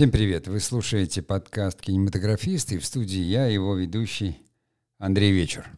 Всем привет! Вы слушаете подкаст «Кинематографист» и в студии я, его ведущий Андрей Вечер.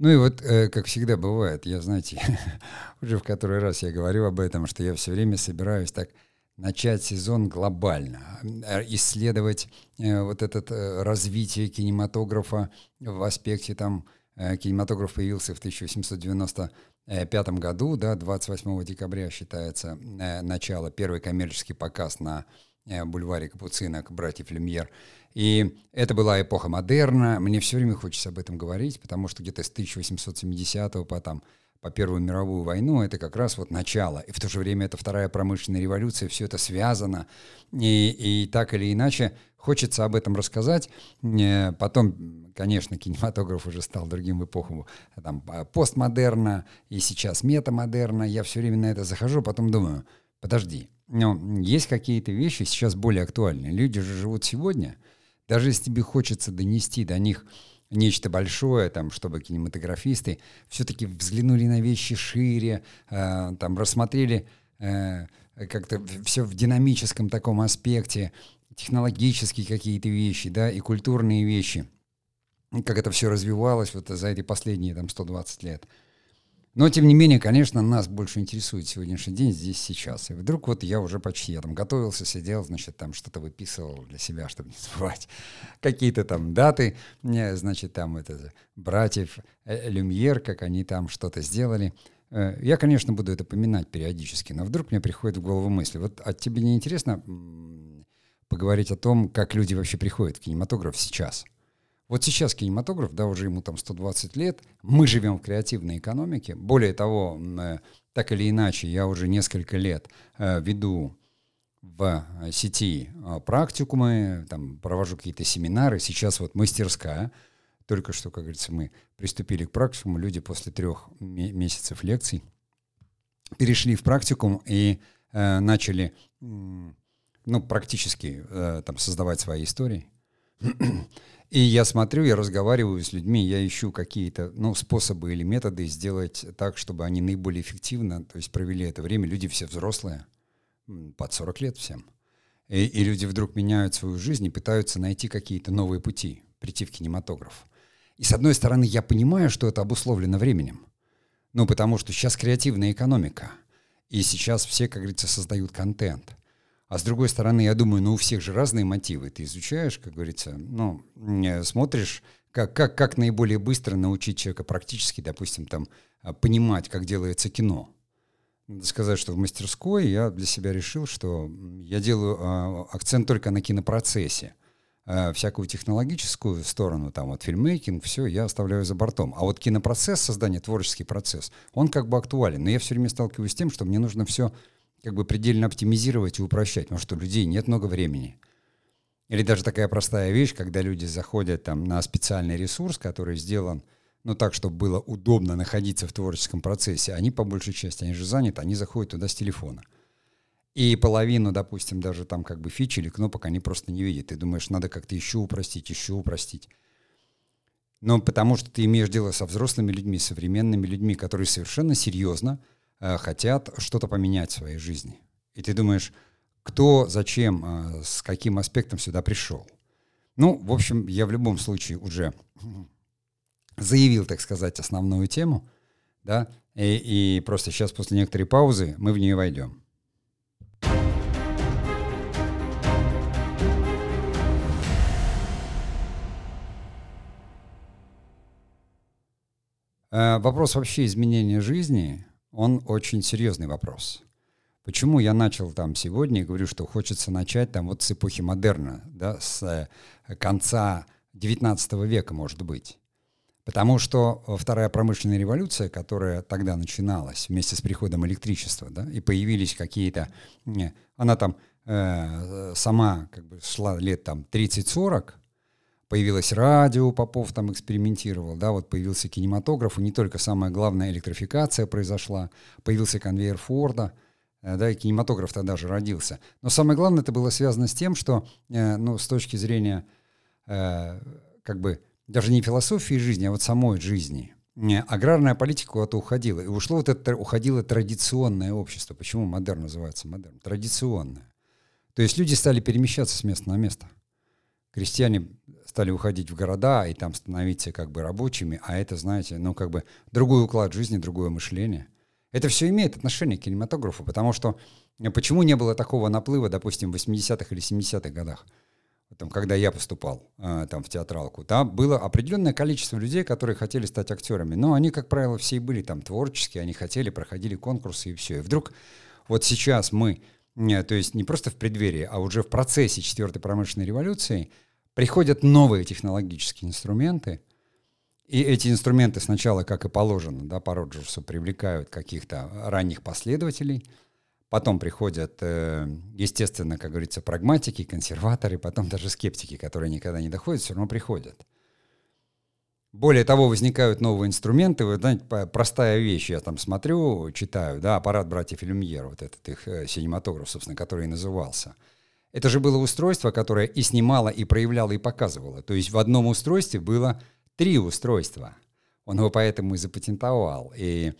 Ну и вот, э, как всегда бывает, я, знаете, уже в который раз я говорю об этом, что я все время собираюсь так начать сезон глобально, э, исследовать э, вот это э, развитие кинематографа в аспекте там, э, кинематограф появился в 1895 году, да, 28 декабря считается э, начало, первый коммерческий показ на бульваре Капуцинок, братьев Люмьер. И это была эпоха модерна. Мне все время хочется об этом говорить, потому что где-то с 1870 по, там, по Первую мировую войну это как раз вот начало. И в то же время это вторая промышленная революция, все это связано. И, и так или иначе хочется об этом рассказать. Э, потом, конечно, кинематограф уже стал другим в эпоху там, постмодерна и сейчас метамодерна. Я все время на это захожу, потом думаю, подожди, но есть какие-то вещи сейчас более актуальны. Люди же живут сегодня. Даже если тебе хочется донести до них нечто большое, там, чтобы кинематографисты все-таки взглянули на вещи шире, э, там, рассмотрели э, как-то все в динамическом таком аспекте, технологические какие-то вещи, да, и культурные вещи, как это все развивалось вот за эти последние там 120 лет – но, тем не менее, конечно, нас больше интересует сегодняшний день здесь, сейчас. И вдруг вот я уже почти, я там готовился, сидел, значит, там что-то выписывал для себя, чтобы не забывать какие-то там даты, значит, там это братьев э, Люмьер, как они там что-то сделали. Э, я, конечно, буду это поминать периодически, но вдруг мне приходит в голову мысль, вот а тебе не интересно поговорить о том, как люди вообще приходят в кинематограф сейчас? Вот сейчас кинематограф, да, уже ему там 120 лет, мы живем в креативной экономике. Более того, э, так или иначе, я уже несколько лет э, веду в сети э, практикумы, там провожу какие-то семинары. Сейчас вот мастерская. Только что, как говорится, мы приступили к практикуму. Люди после трех месяцев лекций перешли в практикум и э, начали, ну, практически э, там создавать свои истории. И я смотрю, я разговариваю с людьми, я ищу какие-то ну, способы или методы сделать так, чтобы они наиболее эффективно, то есть провели это время. Люди все взрослые, под 40 лет всем. И, и люди вдруг меняют свою жизнь и пытаются найти какие-то новые пути, прийти в кинематограф. И с одной стороны, я понимаю, что это обусловлено временем. Ну, потому что сейчас креативная экономика. И сейчас все, как говорится, создают контент. А с другой стороны, я думаю, ну у всех же разные мотивы. Ты изучаешь, как говорится, ну, смотришь, как, как, как наиболее быстро научить человека практически, допустим, там, а, понимать, как делается кино. Надо сказать, что в мастерской я для себя решил, что я делаю э, акцент только на кинопроцессе. Э, всякую технологическую сторону, там вот фильммейкинг, все, я оставляю за бортом. А вот кинопроцесс, создание, творческий процесс, он как бы актуален. Но я все время сталкиваюсь с тем, что мне нужно все как бы предельно оптимизировать и упрощать, потому что у людей нет много времени. Или даже такая простая вещь, когда люди заходят там на специальный ресурс, который сделан, ну так, чтобы было удобно находиться в творческом процессе, они по большей части, они же заняты, они заходят туда с телефона. И половину, допустим, даже там как бы фич или кнопок они просто не видят. Ты думаешь, надо как-то еще упростить, еще упростить. Но потому что ты имеешь дело со взрослыми людьми, современными людьми, которые совершенно серьезно хотят что-то поменять в своей жизни. И ты думаешь, кто, зачем, э, с каким аспектом сюда пришел. Ну, в общем, я в любом случае уже заявил, так сказать, основную тему, да, и, и просто сейчас после некоторой паузы мы в нее войдем. Э, вопрос вообще изменения жизни он очень серьезный вопрос. Почему я начал там сегодня и говорю, что хочется начать там вот с эпохи модерна, да, с э, конца 19 века, может быть. Потому что вторая промышленная революция, которая тогда начиналась вместе с приходом электричества, да, и появились какие-то... Она там э, сама как бы шла лет там 30-40, появилось радио, Попов там экспериментировал, да, вот появился кинематограф, и не только самая главная электрификация произошла, появился конвейер Форда, э, да, и кинематограф тогда же родился. Но самое главное, это было связано с тем, что, э, ну, с точки зрения, э, как бы, даже не философии жизни, а вот самой жизни, аграрная политика куда-то уходила. И ушло вот это, уходило традиционное общество. Почему модерн называется модерн? Традиционное. То есть люди стали перемещаться с места на место. Крестьяне стали уходить в города и там становиться как бы рабочими, а это, знаете, ну как бы другой уклад жизни, другое мышление. Это все имеет отношение к кинематографу, потому что э, почему не было такого наплыва, допустим, в 80-х или 70-х годах? там, когда я поступал э, там, в театралку, там было определенное количество людей, которые хотели стать актерами. Но они, как правило, все и были там творческие, они хотели, проходили конкурсы и все. И вдруг вот сейчас мы, э, то есть не просто в преддверии, а уже в процессе четвертой промышленной революции, приходят новые технологические инструменты, и эти инструменты сначала, как и положено, да, по Роджерсу, привлекают каких-то ранних последователей – Потом приходят, э, естественно, как говорится, прагматики, консерваторы, потом даже скептики, которые никогда не доходят, все равно приходят. Более того, возникают новые инструменты. Вы знаете, простая вещь, я там смотрю, читаю, да, аппарат братьев Люмьер, вот этот их э, синематограф, собственно, который и назывался. Это же было устройство, которое и снимало, и проявляло, и показывало. То есть в одном устройстве было три устройства. Он его поэтому и запатентовал. И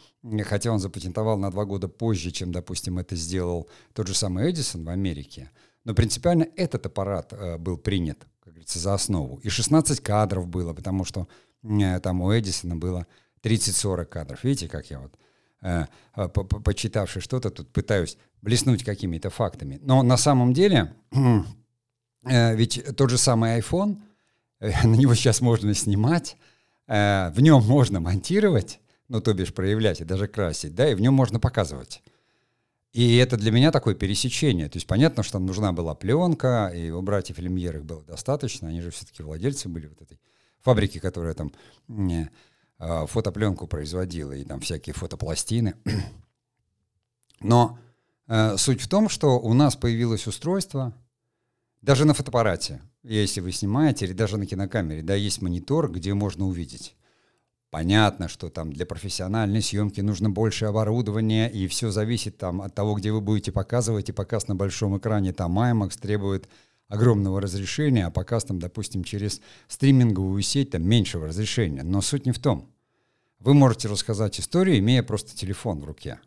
хотя он запатентовал на два года позже, чем, допустим, это сделал тот же самый Эдисон в Америке, но принципиально этот аппарат э, был принят, как говорится, за основу. И 16 кадров было, потому что э, там у Эдисона было 30-40 кадров. Видите, как я вот, э, по -по почитавший что-то, тут пытаюсь блеснуть какими-то фактами. Но на самом деле, э, ведь тот же самый iPhone, э, на него сейчас можно снимать, Э, в нем можно монтировать, ну, то бишь проявлять и даже красить, да, и в нем можно показывать. И это для меня такое пересечение. То есть понятно, что нужна была пленка, и у братьев Люмьер их было достаточно, они же все-таки владельцы были вот этой фабрики, которая там фотопленку производила, и там всякие фотопластины. Но суть в том, что у нас появилось устройство, даже на фотоаппарате, если вы снимаете, или даже на кинокамере, да, есть монитор, где можно увидеть. Понятно, что там для профессиональной съемки нужно больше оборудования, и все зависит там от того, где вы будете показывать, и показ на большом экране, там IMAX требует огромного разрешения, а показ там, допустим, через стриминговую сеть там меньшего разрешения. Но суть не в том. Вы можете рассказать историю, имея просто телефон в руке.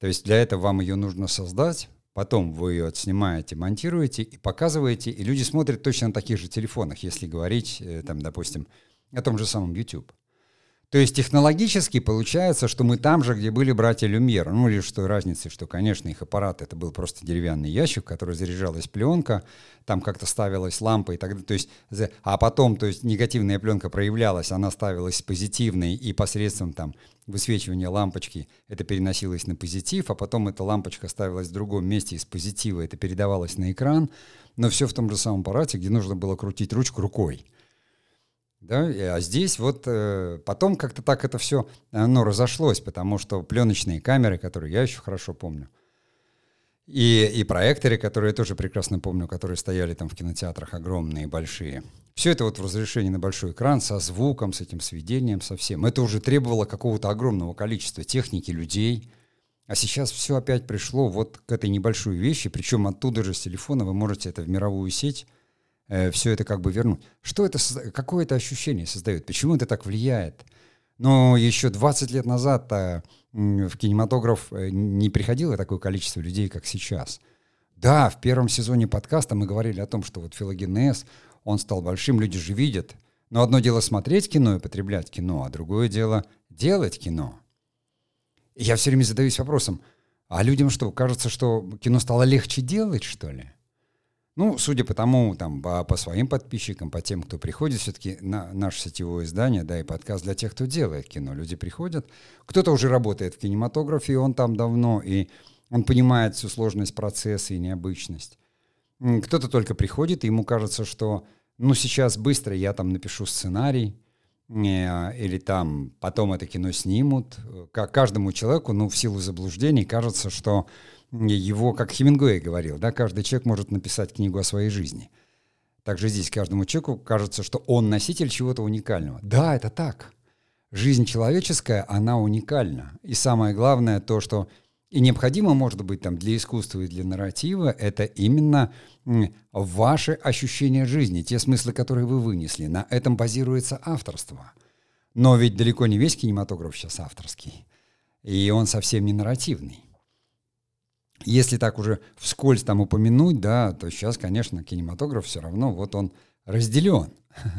То есть для этого вам ее нужно создать, Потом вы ее отснимаете, монтируете и показываете, и люди смотрят точно на таких же телефонах, если говорить, э, там, допустим, о том же самом YouTube. То есть технологически получается, что мы там же, где были братья Люмьер. Ну, лишь той разницы, что, конечно, их аппарат это был просто деревянный ящик, в который заряжалась пленка, там как-то ставилась лампа и так далее. То есть, а потом, то есть негативная пленка проявлялась, она ставилась позитивной, и посредством там высвечивания лампочки это переносилось на позитив, а потом эта лампочка ставилась в другом месте из позитива, это передавалось на экран, но все в том же самом аппарате, где нужно было крутить ручку рукой. Да? А здесь вот э, потом как-то так это все оно разошлось, потому что пленочные камеры, которые я еще хорошо помню, и, и проекторы, которые я тоже прекрасно помню, которые стояли там в кинотеатрах огромные, большие. Все это вот в разрешении на большой экран, со звуком, с этим сведением, со всем. Это уже требовало какого-то огромного количества техники, людей. А сейчас все опять пришло вот к этой небольшой вещи, причем оттуда же с телефона вы можете это в мировую сеть э, все это как бы вернуть. Что это, какое это ощущение создает? Почему это так влияет? Но еще 20 лет назад в кинематограф э, не приходило такое количество людей, как сейчас. Да, в первом сезоне подкаста мы говорили о том, что вот филогенез, он стал большим, люди же видят. Но одно дело смотреть кино и потреблять кино, а другое дело делать кино. И я все время задаюсь вопросом, а людям что, кажется, что кино стало легче делать, что ли? Ну, судя по тому, там, по, по своим подписчикам, по тем, кто приходит, все-таки на наше сетевое издание, да, и подкаст для тех, кто делает кино. Люди приходят, кто-то уже работает в кинематографе, он там давно, и он понимает всю сложность процесса и необычность. Кто-то только приходит, и ему кажется, что, ну, сейчас быстро я там напишу сценарий, э, или там потом это кино снимут. Как каждому человеку, ну, в силу заблуждений, кажется, что его, как Хемингуэй говорил, да, каждый человек может написать книгу о своей жизни. Также здесь каждому человеку кажется, что он носитель чего-то уникального. Да, это так. Жизнь человеческая, она уникальна. И самое главное то, что и необходимо, может быть, там для искусства и для нарратива, это именно ваши ощущения жизни, те смыслы, которые вы вынесли. На этом базируется авторство. Но ведь далеко не весь кинематограф сейчас авторский. И он совсем не нарративный. Если так уже вскользь там упомянуть, да, то сейчас, конечно, кинематограф все равно, вот он разделен.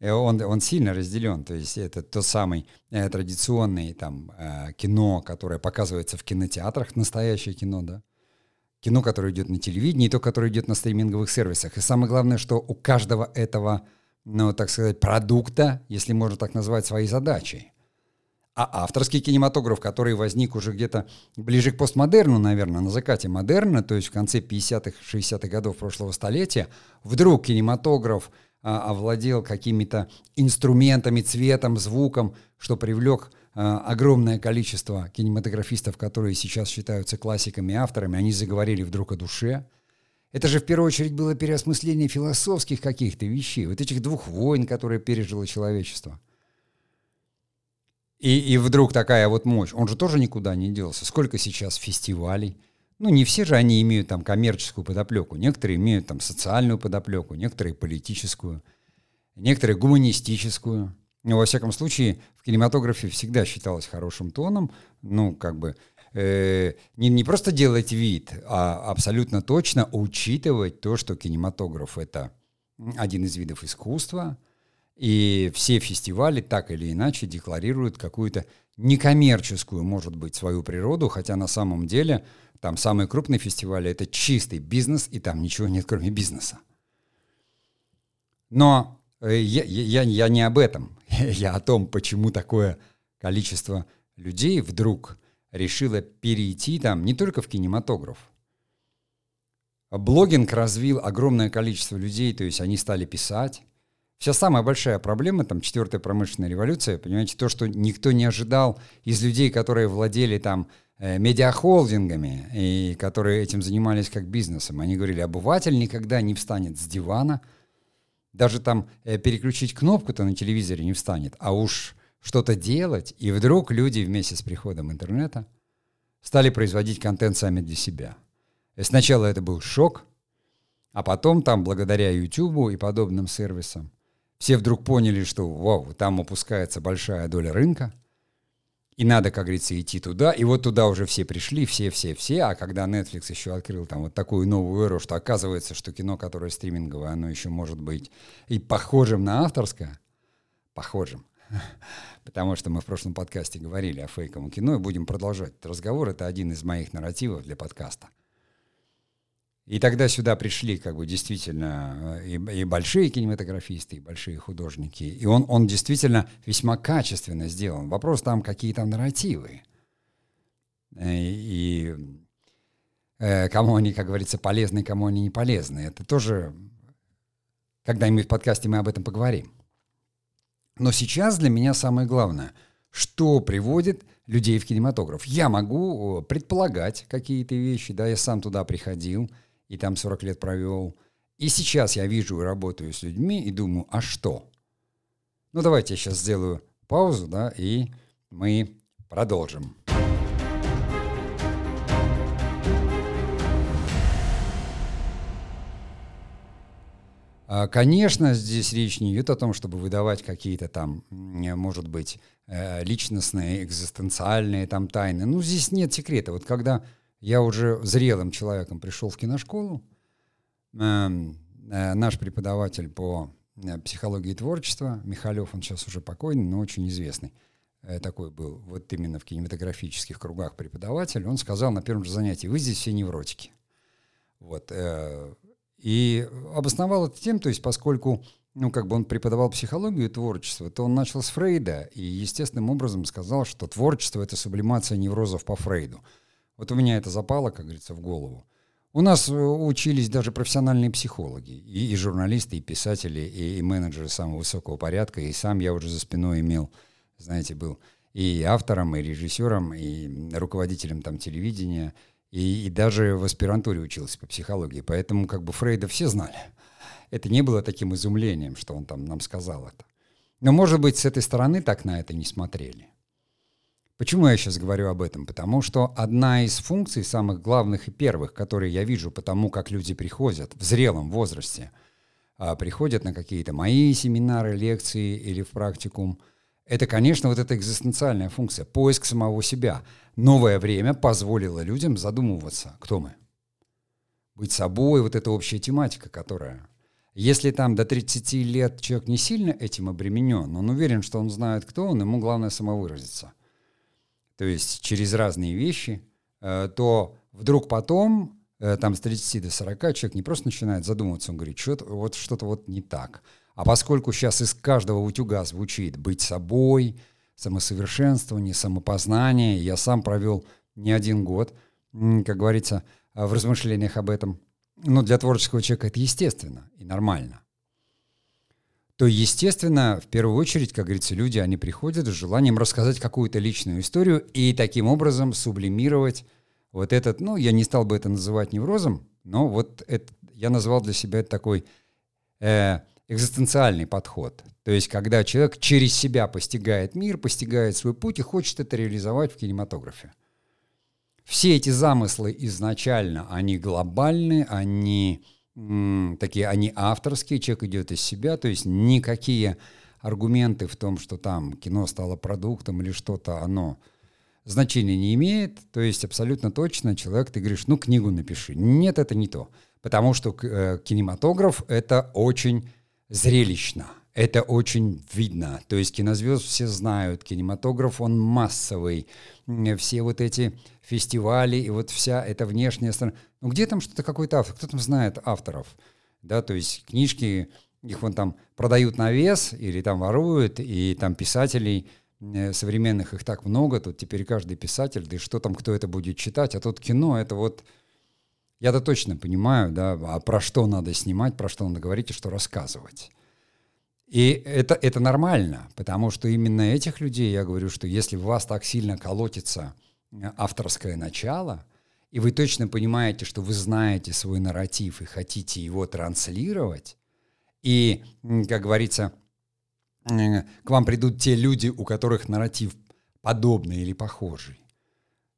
Он, он сильно разделен, то есть это тот самый э, традиционный там э, кино, которое показывается в кинотеатрах, настоящее кино, да, кино, которое идет на телевидении, и то, которое идет на стриминговых сервисах. И самое главное, что у каждого этого, ну, так сказать, продукта, если можно так назвать, свои задачи. А авторский кинематограф, который возник уже где-то ближе к постмодерну, наверное, на закате модерна, то есть в конце 50-х, 60-х годов прошлого столетия, вдруг кинематограф а, овладел какими-то инструментами, цветом, звуком, что привлек а, огромное количество кинематографистов, которые сейчас считаются классиками и авторами, они заговорили вдруг о душе. Это же в первую очередь было переосмысление философских каких-то вещей, вот этих двух войн, которые пережило человечество – и, и вдруг такая вот мощь. Он же тоже никуда не делся. Сколько сейчас фестивалей? Ну, не все же они имеют там коммерческую подоплеку. Некоторые имеют там социальную подоплеку, некоторые политическую, некоторые гуманистическую. Но, во всяком случае, в кинематографе всегда считалось хорошим тоном, ну, как бы, э, не, не просто делать вид, а абсолютно точно учитывать то, что кинематограф — это один из видов искусства — и все фестивали так или иначе декларируют какую-то некоммерческую, может быть, свою природу, хотя на самом деле там самые крупные фестивали — это чистый бизнес, и там ничего нет, кроме бизнеса. Но э, я, я, я не об этом. Я о том, почему такое количество людей вдруг решило перейти там не только в кинематограф. Блогинг развил огромное количество людей, то есть они стали писать, Вся самая большая проблема, там, четвертая промышленная революция, понимаете, то, что никто не ожидал из людей, которые владели там э, медиахолдингами и которые этим занимались как бизнесом. Они говорили, обыватель никогда не встанет с дивана, даже там э, переключить кнопку-то на телевизоре не встанет, а уж что-то делать. И вдруг люди вместе с приходом интернета стали производить контент сами для себя. И сначала это был шок, а потом там, благодаря YouTube и подобным сервисам, все вдруг поняли, что вау, там опускается большая доля рынка, и надо, как говорится, идти туда. И вот туда уже все пришли, все-все-все. А когда Netflix еще открыл там вот такую новую эру, что оказывается, что кино, которое стриминговое, оно еще может быть и похожим на авторское, похожим. Потому что мы в прошлом подкасте говорили о фейковом кино и будем продолжать этот разговор. Это один из моих нарративов для подкаста. И тогда сюда пришли как бы действительно э, и, и большие кинематографисты, и большие художники. И он, он действительно весьма качественно сделан. Вопрос там, какие там нарративы. Э, и, и э, кому они, как говорится, полезны, кому они не полезны. Это тоже когда-нибудь в подкасте мы об этом поговорим. Но сейчас для меня самое главное, что приводит людей в кинематограф. Я могу предполагать какие-то вещи, да, я сам туда приходил – и там 40 лет провел. И сейчас я вижу и работаю с людьми и думаю, а что? Ну давайте я сейчас сделаю паузу, да, и мы продолжим. А, конечно, здесь речь не идет о том, чтобы выдавать какие-то там, может быть, э, личностные, экзистенциальные там тайны. Ну, здесь нет секрета. Вот когда я уже зрелым человеком пришел в киношколу. Эм, э, наш преподаватель по э, психологии творчества, Михалев, он сейчас уже покойный, но очень известный, э, такой был, вот именно в кинематографических кругах преподаватель, он сказал на первом же занятии, вы здесь все невротики. Вот. И обосновал это тем, то есть поскольку ну, как бы он преподавал психологию и творчество, то он начал с Фрейда и естественным образом сказал, что творчество — это сублимация неврозов по Фрейду. Вот у меня это запало, как говорится, в голову. У нас э, учились даже профессиональные психологи, и, и журналисты, и писатели, и, и менеджеры самого высокого порядка, и сам я уже за спиной имел, знаете, был и автором, и режиссером, и руководителем там телевидения, и, и даже в аспирантуре учился по психологии, поэтому как бы Фрейда все знали. Это не было таким изумлением, что он там нам сказал это. Но, может быть, с этой стороны так на это не смотрели. Почему я сейчас говорю об этом? Потому что одна из функций, самых главных и первых, которые я вижу потому, как люди приходят в зрелом возрасте, а, приходят на какие-то мои семинары, лекции или в практикум, Это, конечно, вот эта экзистенциальная функция, поиск самого себя. Новое время позволило людям задумываться, кто мы. Быть собой, вот эта общая тематика, которая... Если там до 30 лет человек не сильно этим обременен, он уверен, что он знает, кто он, ему главное самовыразиться. То есть через разные вещи, э, то вдруг потом, э, там с 30 до 40, человек не просто начинает задумываться, он говорит, что вот что-то вот не так. А поскольку сейчас из каждого утюга звучит быть собой, самосовершенствование, самопознание, я сам провел не один год, как говорится, в размышлениях об этом. Но для творческого человека это естественно и нормально. То, естественно, в первую очередь, как говорится, люди, они приходят с желанием рассказать какую-то личную историю и таким образом сублимировать вот этот, ну, я не стал бы это называть неврозом, но вот это, я назвал для себя такой э, экзистенциальный подход. То есть, когда человек через себя постигает мир, постигает свой путь и хочет это реализовать в кинематографе. Все эти замыслы изначально, они глобальны, они такие, они авторские, человек идет из себя, то есть никакие аргументы в том, что там кино стало продуктом или что-то, оно значения не имеет. То есть абсолютно точно человек, ты говоришь, ну, книгу напиши. Нет, это не то. Потому что э, кинематограф — это очень зрелищно. Это очень видно. То есть кинозвезд все знают, кинематограф, он массовый. Все вот эти фестивали и вот вся эта внешняя сторона. Ну где там что-то какой-то автор? Кто там знает авторов? Да, то есть книжки, их вон там продают на вес или там воруют, и там писателей э, современных их так много, тут теперь каждый писатель, да и что там, кто это будет читать, а тут кино, это вот я-то точно понимаю, да, а про что надо снимать, про что надо говорить и что рассказывать. И это, это нормально, потому что именно этих людей я говорю, что если в вас так сильно колотится авторское начало, и вы точно понимаете, что вы знаете свой нарратив и хотите его транслировать, и, как говорится, к вам придут те люди, у которых нарратив подобный или похожий,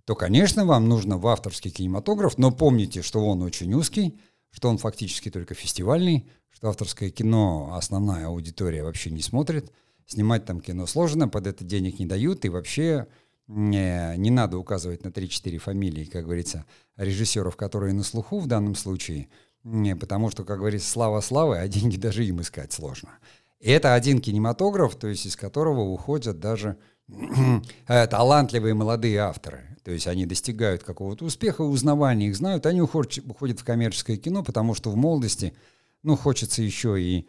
то, конечно, вам нужно в авторский кинематограф, но помните, что он очень узкий, что он фактически только фестивальный, что авторское кино основная аудитория вообще не смотрит, снимать там кино сложно, под это денег не дают, и вообще не, не надо указывать на 3-4 фамилии, как говорится, режиссеров, которые на слуху в данном случае, не, потому что, как говорится, слава славы, а деньги даже им искать сложно. И это один кинематограф, то есть из которого уходят даже э, талантливые молодые авторы. То есть они достигают какого-то успеха, узнавания их знают, они уходят, в коммерческое кино, потому что в молодости, ну, хочется еще и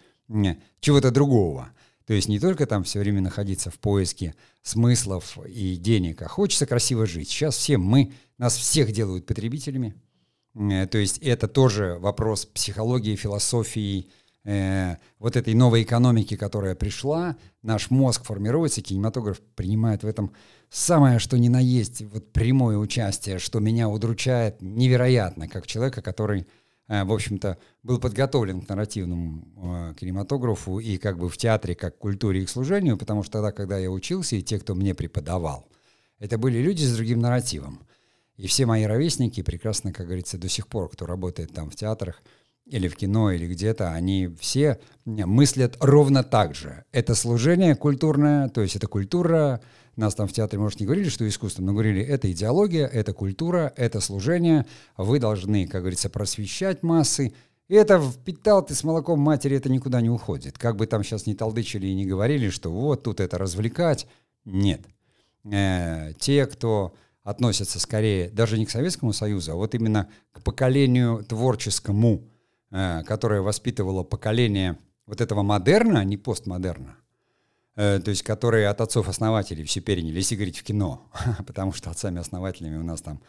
чего-то другого. То есть не только там все время находиться в поиске смыслов и денег, а хочется красиво жить. Сейчас все мы, нас всех делают потребителями. Э, то есть это тоже вопрос психологии, философии, э, вот этой новой экономики, которая пришла, наш мозг формируется, кинематограф принимает в этом самое, что ни на есть, вот прямое участие, что меня удручает невероятно, как человека, который, в общем-то, был подготовлен к нарративному э, кинематографу и как бы в театре, как культуре и к служению, потому что тогда, когда я учился, и те, кто мне преподавал, это были люди с другим нарративом. И все мои ровесники прекрасно, как говорится, до сих пор, кто работает там в театрах, или в кино, или где-то, они все мыслят ровно так же. Это служение культурное, то есть это культура, нас там в театре, может, не говорили, что искусство, но говорили, это идеология, это культура, это служение, вы должны, как говорится, просвещать массы, и это впитал ты с молоком матери, это никуда не уходит. Как бы там сейчас не толдычили и не говорили, что вот тут это развлекать, нет. Э, те, кто относятся скорее даже не к Советскому Союзу, а вот именно к поколению творческому, которая воспитывала поколение вот этого модерна, а не постмодерна, э, то есть которые от отцов-основателей все переняли, если говорить в кино, потому что отцами-основателями у нас там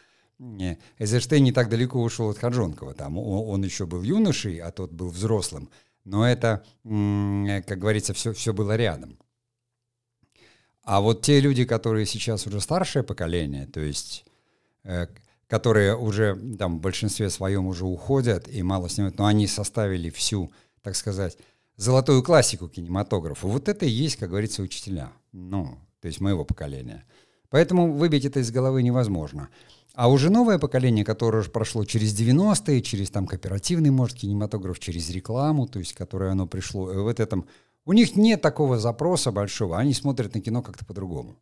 Эйзенштейн не так далеко ушел от Хаджонкова, там он, еще был юношей, а тот был взрослым, но это, как говорится, все, все было рядом. А вот те люди, которые сейчас уже старшее поколение, то есть э, которые уже там в большинстве своем уже уходят и мало снимают, но они составили всю, так сказать, золотую классику кинематографа. Вот это и есть, как говорится, учителя. Ну, то есть моего поколения. Поэтому выбить это из головы невозможно. А уже новое поколение, которое уже прошло через 90-е, через там кооперативный, может, кинематограф, через рекламу, то есть которое оно пришло, и вот этом У них нет такого запроса большого, они смотрят на кино как-то по-другому.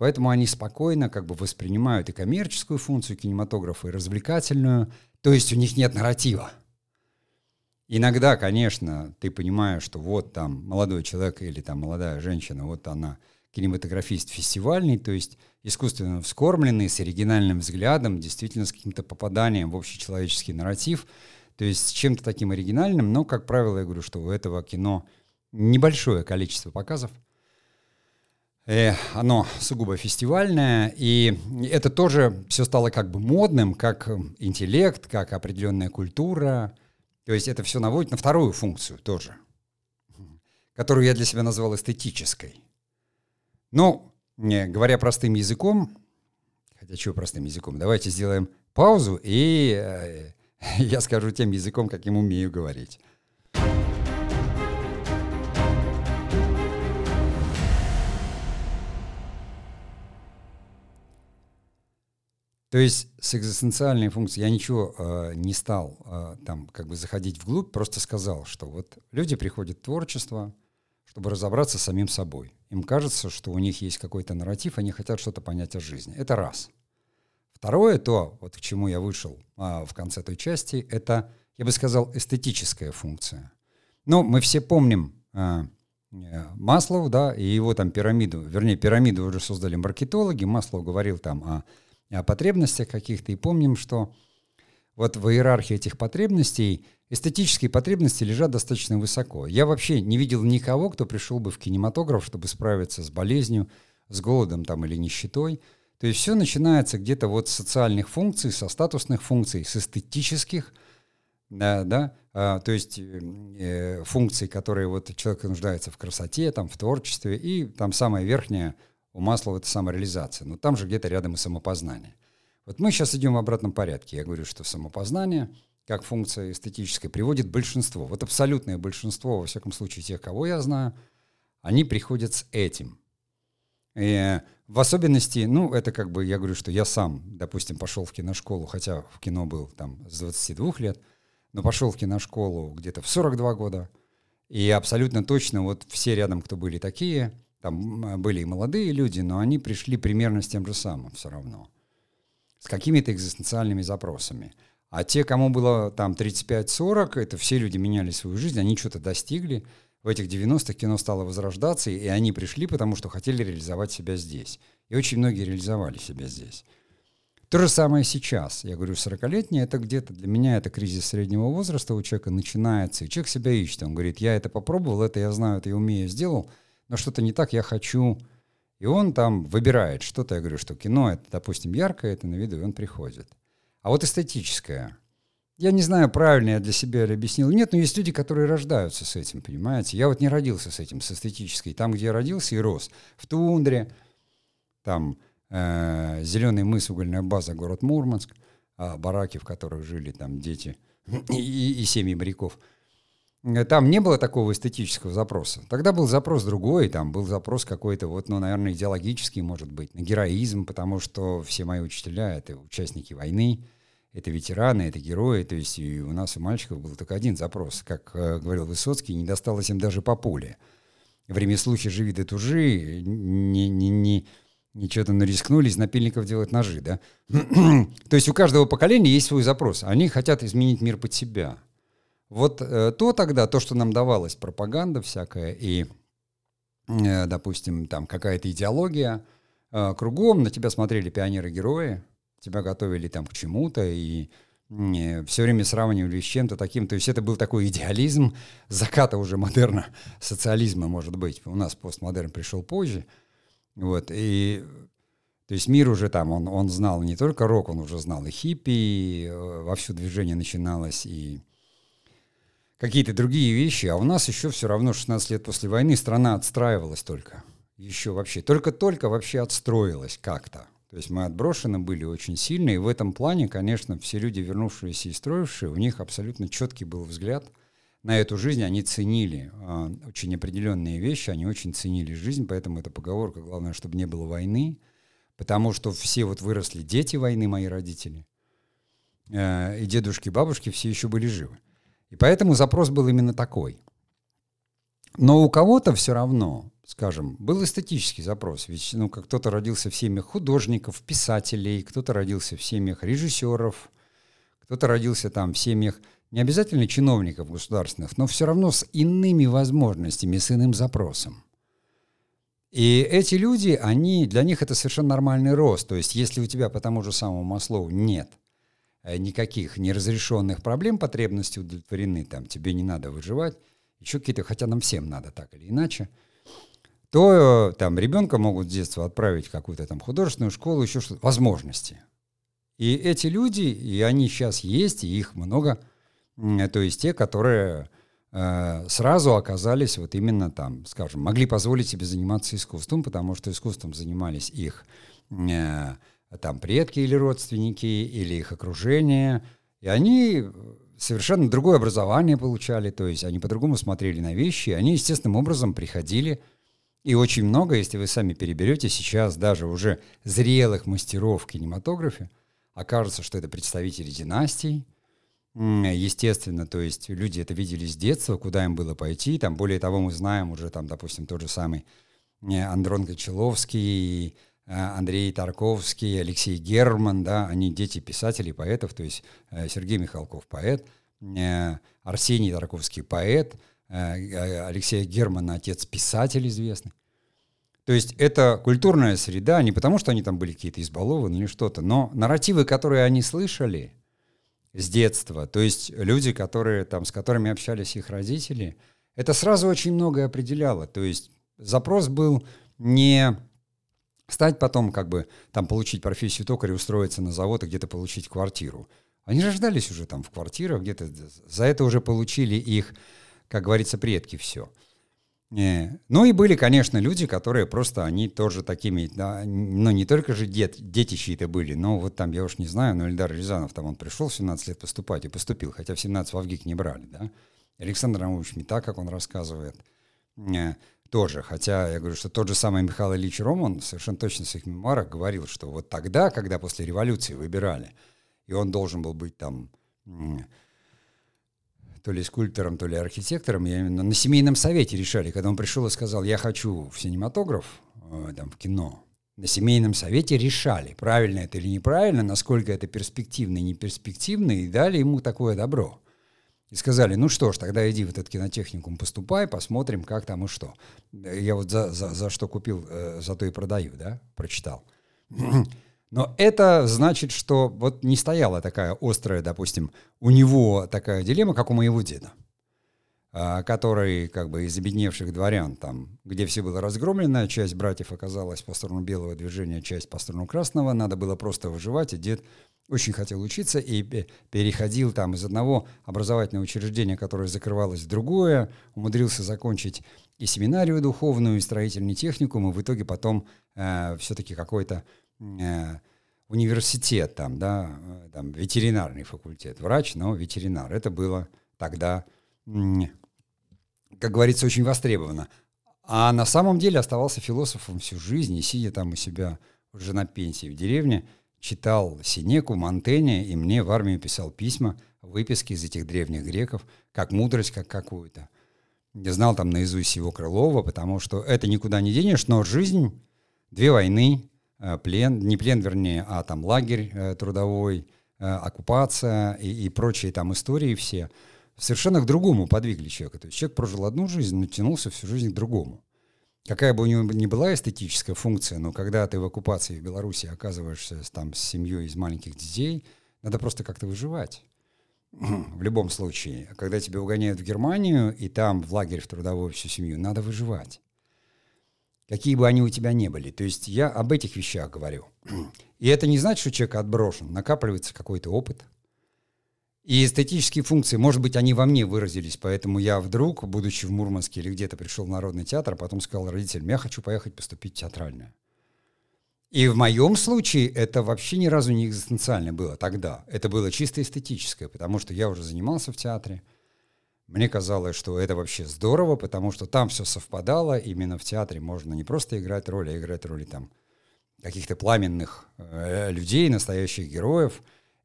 Поэтому они спокойно как бы воспринимают и коммерческую функцию кинематографа, и развлекательную. То есть у них нет нарратива. Иногда, конечно, ты понимаешь, что вот там молодой человек или там молодая женщина, вот она кинематографист фестивальный, то есть искусственно вскормленный, с оригинальным взглядом, действительно с каким-то попаданием в общечеловеческий нарратив, то есть с чем-то таким оригинальным, но, как правило, я говорю, что у этого кино небольшое количество показов, э, оно сугубо фестивальное, и это тоже все стало как бы модным, как интеллект, как определенная культура, то есть это все наводит на вторую функцию тоже, которую я для себя назвал эстетической. Ну, говоря простым языком, хотя чего простым языком, давайте сделаем паузу, и э, я скажу тем языком, каким умею говорить. То есть с экзистенциальной функцией я ничего э, не стал э, там как бы заходить вглубь, просто сказал, что вот люди приходят в творчество, чтобы разобраться с самим собой. Им кажется, что у них есть какой-то нарратив, они хотят что-то понять о жизни. Это раз. Второе, то, вот к чему я вышел а, в конце той части, это, я бы сказал, эстетическая функция. Ну, мы все помним а, э, Маслов, да, и его там пирамиду, вернее, пирамиду уже создали маркетологи, Маслов говорил там о потребностях каких-то, и помним, что вот в иерархии этих потребностей эстетические потребности лежат достаточно высоко. Я вообще не видел никого, кто пришел бы в кинематограф, чтобы справиться с болезнью, с голодом там или нищетой. То есть все начинается где-то вот с социальных функций, со статусных функций, с эстетических, да, да, а, то есть э, функций, которые вот человек нуждается в красоте, там, в творчестве, и там самая верхняя у Маслова это самореализация, но там же где-то рядом и самопознание. Вот мы сейчас идем в обратном порядке. Я говорю, что самопознание, как функция эстетическая, приводит большинство. Вот абсолютное большинство, во всяком случае, тех, кого я знаю, они приходят с этим. И в особенности, ну, это как бы, я говорю, что я сам, допустим, пошел в киношколу, хотя в кино был там с 22 лет, но пошел в киношколу где-то в 42 года, и абсолютно точно вот все рядом, кто были такие, там были и молодые люди, но они пришли примерно с тем же самым все равно. С какими-то экзистенциальными запросами. А те, кому было там 35-40, это все люди меняли свою жизнь, они что-то достигли. В этих 90-х кино стало возрождаться, и они пришли, потому что хотели реализовать себя здесь. И очень многие реализовали себя здесь. То же самое сейчас. Я говорю, 40-летний, это где-то для меня это кризис среднего возраста у человека начинается, и человек себя ищет. Он говорит, я это попробовал, это я знаю, это я умею, сделал – но что-то не так, я хочу. И он там выбирает что-то. Я говорю, что кино, это, допустим, яркое, это на виду, и он приходит. А вот эстетическое. Я не знаю, правильно я для себя ли объяснил. Нет, но есть люди, которые рождаются с этим, понимаете? Я вот не родился с этим, с эстетической. Там, где я родился и рос, в тундре, там э, зеленый мыс, угольная база, город Мурманск, э, бараки, в которых жили там дети и, и, и семьи моряков – там не было такого эстетического запроса. Тогда был запрос другой, там был запрос какой-то, вот, ну, наверное, идеологический, может быть, на героизм, потому что все мои учителя — это участники войны, это ветераны, это герои, то есть и у нас, у мальчиков, был только один запрос. Как э, говорил Высоцкий, не досталось им даже по пуле. В ремеслухе живи до тужи, не, не, не, ничего там нарискнули из напильников делать ножи, да? то есть у каждого поколения есть свой запрос. Они хотят изменить мир под себя — вот э, то тогда, то, что нам давалось, пропаганда всякая и, э, допустим, там какая-то идеология, э, кругом на тебя смотрели пионеры-герои, тебя готовили там к чему-то и э, все время сравнивали с чем-то таким. То есть это был такой идеализм заката уже модерна, социализма, может быть. У нас постмодерн пришел позже. Вот, и то есть мир уже там, он, он знал не только рок, он уже знал и хиппи, и э, вовсю движение начиналось, и какие-то другие вещи, а у нас еще все равно 16 лет после войны страна отстраивалась только. Еще вообще, только-только вообще отстроилась как-то. То есть мы отброшены были очень сильно, и в этом плане, конечно, все люди, вернувшиеся и строившие, у них абсолютно четкий был взгляд на эту жизнь, они ценили э, очень определенные вещи, они очень ценили жизнь, поэтому эта поговорка, главное, чтобы не было войны, потому что все вот выросли дети войны, мои родители, э, и дедушки, бабушки все еще были живы. И поэтому запрос был именно такой. Но у кого-то все равно, скажем, был эстетический запрос. Ведь ну, как кто-то родился в семьях художников, писателей, кто-то родился в семьях режиссеров, кто-то родился там в семьях не обязательно чиновников государственных, но все равно с иными возможностями, с иным запросом. И эти люди, они, для них это совершенно нормальный рост. То есть если у тебя по тому же самому Маслову нет никаких неразрешенных проблем, потребности удовлетворены, там, тебе не надо выживать, еще какие-то, хотя нам всем надо так или иначе, то там ребенка могут с детства отправить в какую-то там художественную школу, еще что-то, возможности. И эти люди, и они сейчас есть, и их много, то есть те, которые Э, сразу оказались вот именно там, скажем, могли позволить себе заниматься искусством, потому что искусством занимались их э, там предки или родственники, или их окружение, и они совершенно другое образование получали, то есть они по-другому смотрели на вещи, они естественным образом приходили, и очень много, если вы сами переберете сейчас даже уже зрелых мастеров кинематографе, окажется, что это представители династий, Естественно, то есть люди это видели с детства, куда им было пойти. Там, более того, мы знаем уже, там, допустим, тот же самый э, Андрон Кочеловский, Андрей Тарковский, Алексей Герман, да, они дети писателей, поэтов, то есть э, Сергей Михалков поэт, Арсений Тарковский поэт, Алексей Герман отец писатель известный. То есть это культурная среда, не потому что они там были какие-то избалованы или что-то, но нарративы, которые они слышали – с детства. То есть люди, которые, там, с которыми общались их родители, это сразу очень многое определяло. То есть запрос был не стать потом, как бы, там, получить профессию токаря, устроиться на завод и где-то получить квартиру. Они рождались уже там в квартирах, где-то за это уже получили их, как говорится, предки все. Не. Ну и были, конечно, люди, которые просто, они тоже такими, да, ну не только же дет, дети чьи-то были, но вот там, я уж не знаю, но Эльдар Рязанов, там он пришел в 17 лет поступать и поступил, хотя в 17 в Авгик не брали, да. Александр Рамович так, как он рассказывает, не, тоже, хотя я говорю, что тот же самый Михаил Ильич Роман совершенно точно в своих мемуарах говорил, что вот тогда, когда после революции выбирали, и он должен был быть там то ли скульптором, то ли архитектором, я именно на семейном совете решали, когда он пришел и сказал, я хочу в синематограф, э, там, в кино, на семейном совете решали, правильно это или неправильно, насколько это перспективно и не перспективно, и дали ему такое добро. И сказали, ну что ж, тогда иди в этот кинотехникум, поступай, посмотрим, как там и что. Я вот за, за, за что купил, э, за то и продаю, да, прочитал. Но это значит, что вот не стояла такая острая, допустим, у него такая дилемма, как у моего деда, а, который как бы из обедневших дворян, там, где все было разгромлено, часть братьев оказалась по сторону белого движения, часть по сторону красного, надо было просто выживать, и дед очень хотел учиться и переходил там из одного образовательного учреждения, которое закрывалось в другое, умудрился закончить и семинарию духовную, и строительный техникум, и в итоге потом э, все-таки какой-то Э, университет, там, да, э, там, ветеринарный факультет, врач, но ветеринар. Это было тогда, как говорится, очень востребовано. А на самом деле оставался философом всю жизнь, и сидя там у себя уже на пенсии в деревне, читал Синеку, Монтенья, и мне в армию писал письма, выписки из этих древних греков, как мудрость, как какую-то. Я знал там наизусть его Крылова, потому что это никуда не денешь, но жизнь, две войны, Э, плен, не плен, вернее, а там лагерь э, трудовой, э, оккупация и, и прочие там истории все, совершенно к другому подвигли человека. То есть человек прожил одну жизнь, но тянулся всю жизнь к другому. Какая бы у него ни была эстетическая функция, но когда ты в оккупации в Беларуси оказываешься там с семьей из маленьких детей, надо просто как-то выживать. В любом случае, когда тебя угоняют в Германию, и там в лагерь в трудовую всю семью, надо выживать какие бы они у тебя не были. То есть я об этих вещах говорю. И это не значит, что человек отброшен. Накапливается какой-то опыт. И эстетические функции, может быть, они во мне выразились, поэтому я вдруг, будучи в Мурманске или где-то пришел в Народный театр, а потом сказал родителям, я хочу поехать поступить в театральное. И в моем случае это вообще ни разу не экзистенциально было тогда. Это было чисто эстетическое, потому что я уже занимался в театре, мне казалось, что это вообще здорово, потому что там все совпадало. Именно в театре можно не просто играть роли, а играть роли там каких-то пламенных э, людей, настоящих героев,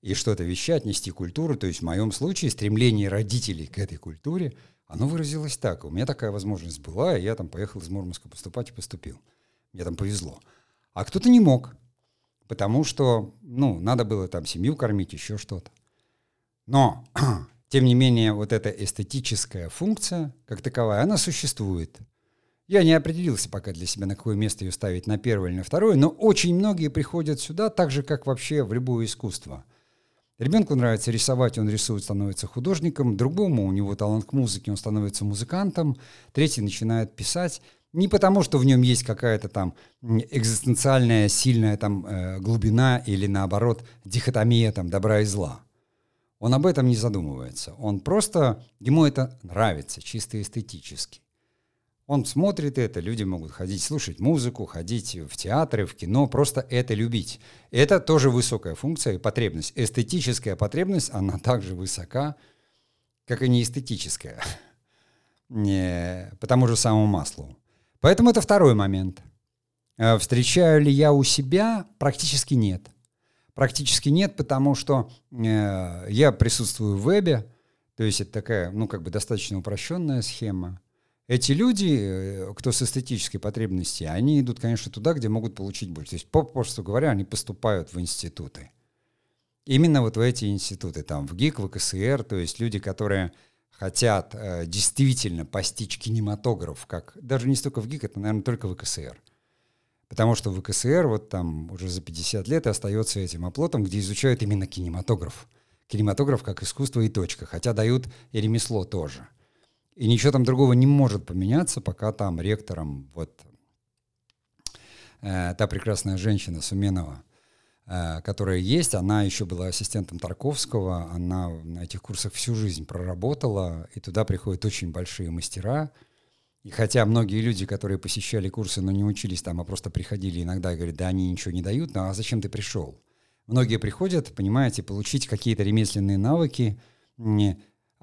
и что-то вещать, нести культуру. То есть в моем случае стремление родителей к этой культуре, Оно выразилось так. У меня такая возможность была, и я там поехал из Мурманска поступать и поступил. Мне там повезло. А кто-то не мог, потому что, ну, надо было там семью кормить, еще что-то. Но, тем не менее, вот эта эстетическая функция, как таковая, она существует. Я не определился пока для себя, на какое место ее ставить, на первое или на второе, но очень многие приходят сюда, так же, как вообще в любое искусство – Ребенку нравится рисовать, он рисует, становится художником. Другому у него талант к музыке, он становится музыкантом. Третий начинает писать. Не потому, что в нем есть какая-то там экзистенциальная, сильная там э, глубина или наоборот дихотомия там добра и зла. Он об этом не задумывается. Он просто, ему это нравится чисто эстетически. Он смотрит это, люди могут ходить слушать музыку, ходить в театры, в кино, просто это любить. Это тоже высокая функция и потребность. Эстетическая потребность, она также высока, как и неэстетическая. Не, по тому же самому маслу. Поэтому это второй момент. Э, встречаю ли я у себя? Практически нет. Практически нет, потому что э, я присутствую в вебе, то есть это такая, ну, как бы достаточно упрощенная схема. Эти люди, э, кто с эстетической потребностью, они идут, конечно, туда, где могут получить больше. То есть, попросту говоря, они поступают в институты. Именно вот в эти институты, там, в ГИК, в КСР, то есть люди, которые хотят э, действительно постичь кинематограф, как даже не столько в ГИК, это, наверное, только в КСР. Потому что в КСР вот там уже за 50 лет и остается этим оплотом, где изучают именно кинематограф. Кинематограф как искусство и точка, хотя дают и ремесло тоже. И ничего там другого не может поменяться, пока там ректором вот э, та прекрасная женщина Суменова, э, которая есть, она еще была ассистентом Тарковского, она на этих курсах всю жизнь проработала, и туда приходят очень большие мастера. И хотя многие люди, которые посещали курсы, но не учились там, а просто приходили иногда и говорят, да они ничего не дают, ну а зачем ты пришел? Многие приходят, понимаете, получить какие-то ремесленные навыки,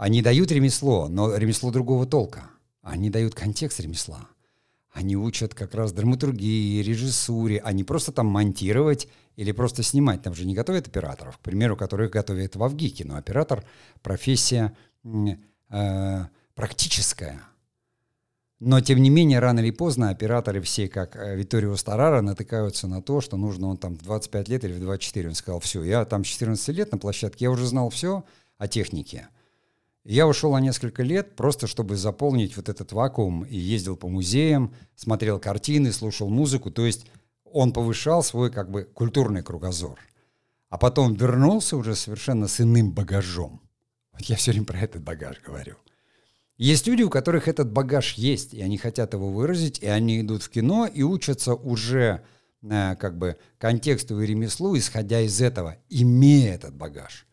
они дают ремесло, но ремесло другого толка. Они дают контекст ремесла. Они учат как раз драматургии, режиссуре, а не просто там монтировать или просто снимать. Там же не готовят операторов, к примеру, которых готовят в Авгике. Но оператор — профессия э, практическая. Но, тем не менее, рано или поздно операторы все, как э, Виторио Старара, натыкаются на то, что нужно он там в 25 лет или в 24. Он сказал, все, я там 14 лет на площадке, я уже знал все о технике. Я ушел на несколько лет просто, чтобы заполнить вот этот вакуум и ездил по музеям, смотрел картины, слушал музыку. То есть он повышал свой как бы культурный кругозор. А потом вернулся уже совершенно с иным багажом. Вот я все время про этот багаж говорю. Есть люди, у которых этот багаж есть, и они хотят его выразить, и они идут в кино и учатся уже э, как бы контексту и ремеслу, исходя из этого, имея этот багаж.